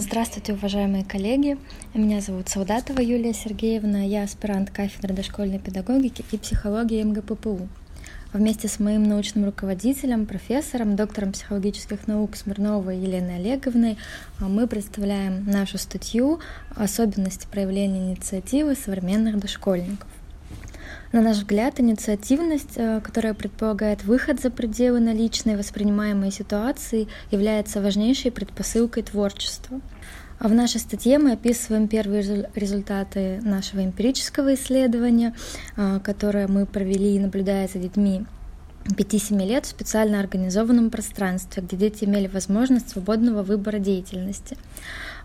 Здравствуйте, уважаемые коллеги. Меня зовут Солдатова Юлия Сергеевна. Я аспирант кафедры дошкольной педагогики и психологии МГППУ. Вместе с моим научным руководителем, профессором, доктором психологических наук Смирновой Еленой Олеговной а, мы представляем нашу статью «Особенности проявления инициативы современных дошкольников». На наш взгляд, инициативность, э, которая предполагает выход за пределы наличной воспринимаемой ситуации, является важнейшей предпосылкой творчества. А в нашей статье мы описываем первые результаты нашего эмпирического исследования, э, которое мы провели, наблюдая за детьми 5-7 лет в специально организованном пространстве, где дети имели возможность свободного выбора деятельности.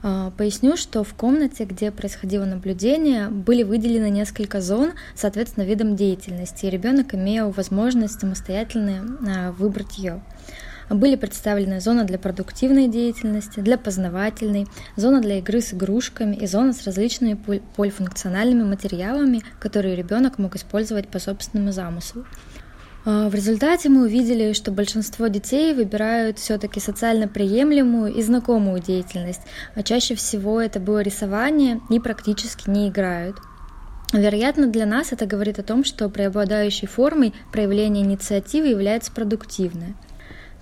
А, поясню, что в комнате, где происходило наблюдение, были выделены несколько зон, соответственно, видом деятельности, и ребенок имел возможность самостоятельно а, выбрать ее. Были представлены зона для продуктивной деятельности, для познавательной, зона для игры с игрушками и зона с различными полифункциональными материалами, которые ребенок мог использовать по собственному замыслу. А, в результате мы увидели, что большинство детей выбирают все-таки социально приемлемую и знакомую деятельность, а чаще всего это было рисование и практически не играют. Вероятно, для нас это говорит о том, что преобладающей формой проявления инициативы является продуктивная –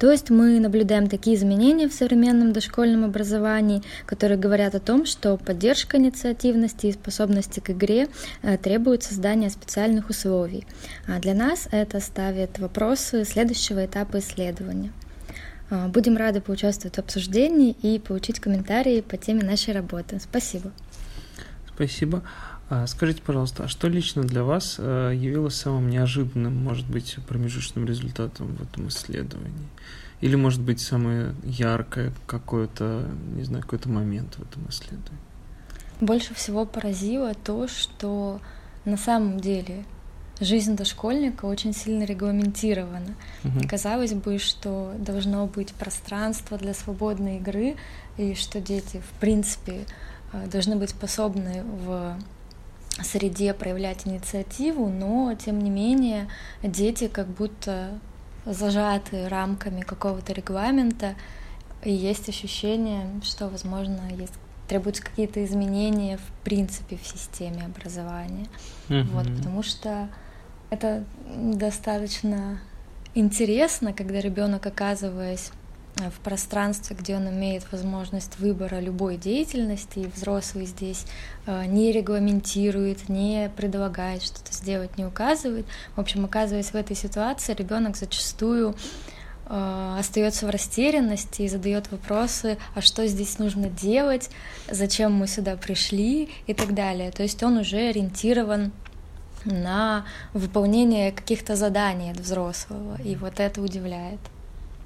то есть мы наблюдаем такие изменения в современном дошкольном образовании, которые говорят о том, что поддержка инициативности и способности к игре э, требует создания специальных условий. А для нас это ставит вопросы следующего этапа исследования. А, будем рады поучаствовать в обсуждении и получить комментарии по теме нашей работы. Спасибо. Спасибо. А скажите, пожалуйста, а что лично для вас э, явилось самым неожиданным, может быть, промежуточным результатом в этом исследовании? Или, может быть, самое яркое какое-то, не знаю, какой-то момент в этом исследовании? Больше всего поразило то, что на самом деле жизнь дошкольника очень сильно регламентирована. Угу. И казалось бы, что должно быть пространство для свободной игры, и что дети, в принципе, э, должны быть способны в среде проявлять инициативу, но тем не менее дети как будто зажаты рамками какого-то регламента, и есть ощущение, что, возможно, есть требуются какие-то изменения в принципе в системе образования. Mm-hmm. Вот, потому что это достаточно интересно, когда ребенок, оказываясь в пространстве, где он имеет возможность выбора любой деятельности, и взрослый здесь э, не регламентирует, не предлагает что-то сделать, не указывает. В общем, оказываясь в этой ситуации, ребенок зачастую э, остается в растерянности и задает вопросы, а что здесь нужно делать, зачем мы сюда пришли и так далее. То есть он уже ориентирован на выполнение каких-то заданий от взрослого, и вот это удивляет.